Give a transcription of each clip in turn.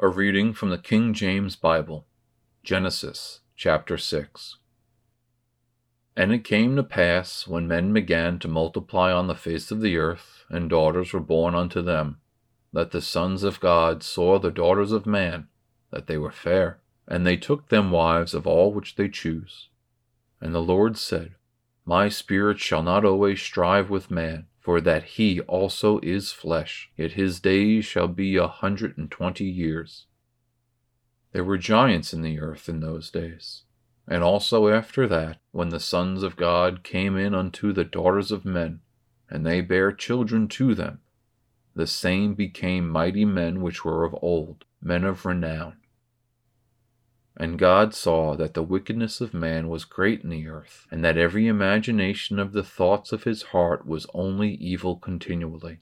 A reading from the King James Bible, Genesis chapter 6. And it came to pass, when men began to multiply on the face of the earth, and daughters were born unto them, that the sons of God saw the daughters of man, that they were fair, and they took them wives of all which they choose. And the Lord said, My spirit shall not always strive with man for that he also is flesh, yet his days shall be a hundred and twenty years. There were giants in the earth in those days, and also after that, when the sons of God came in unto the daughters of men, and they bare children to them, the same became mighty men which were of old, men of renown. And God saw that the wickedness of man was great in the earth, and that every imagination of the thoughts of his heart was only evil continually.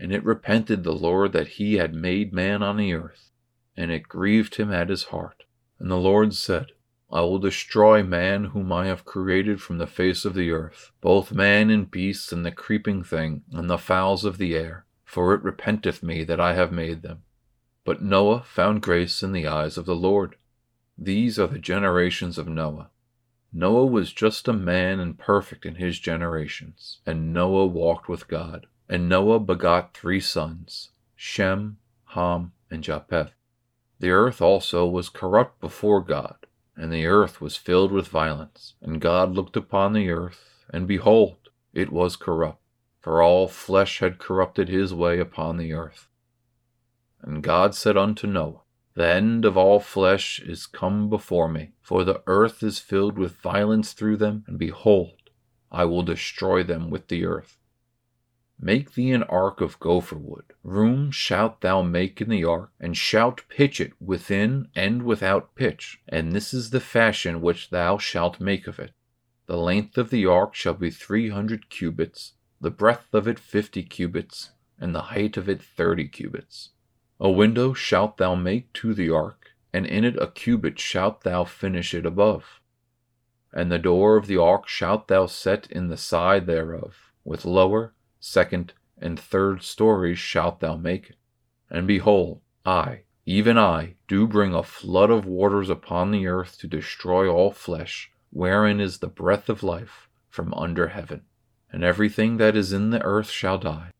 And it repented the Lord that he had made man on the earth, and it grieved him at his heart. And the Lord said, I will destroy man whom I have created from the face of the earth, both man and beast, and the creeping thing, and the fowls of the air, for it repenteth me that I have made them. But Noah found grace in the eyes of the Lord. These are the generations of Noah. Noah was just a man and perfect in his generations, and Noah walked with God. And Noah begot three sons, Shem, Ham, and Japheth. The earth also was corrupt before God, and the earth was filled with violence. And God looked upon the earth, and behold, it was corrupt, for all flesh had corrupted his way upon the earth. And God said unto Noah, The end of all flesh is come before me, for the earth is filled with violence through them, and behold, I will destroy them with the earth. Make thee an ark of gopher wood. Room shalt thou make in the ark, and shalt pitch it within and without pitch. And this is the fashion which thou shalt make of it. The length of the ark shall be three hundred cubits, the breadth of it fifty cubits, and the height of it thirty cubits. A window shalt thou make to the ark, and in it a cubit shalt thou finish it above. And the door of the ark shalt thou set in the side thereof, with lower, second, and third stories shalt thou make it. And behold, I, even I, do bring a flood of waters upon the earth to destroy all flesh, wherein is the breath of life from under heaven. And everything that is in the earth shall die.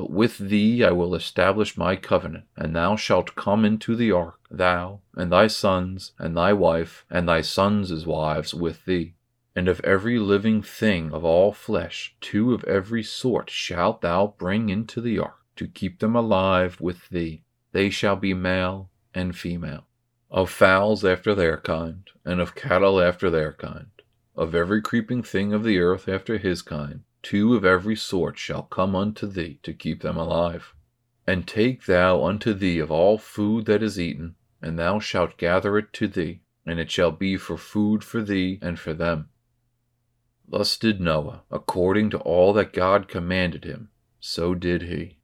But with thee I will establish my covenant, and thou shalt come into the ark, thou, and thy sons, and thy wife, and thy sons' wives with thee. And of every living thing of all flesh, two of every sort shalt thou bring into the ark, to keep them alive with thee. They shall be male and female. Of fowls after their kind, and of cattle after their kind, of every creeping thing of the earth after his kind two of every sort shall come unto thee to keep them alive. And take thou unto thee of all food that is eaten, and thou shalt gather it to thee, and it shall be for food for thee and for them. Thus did Noah, according to all that God commanded him, so did he.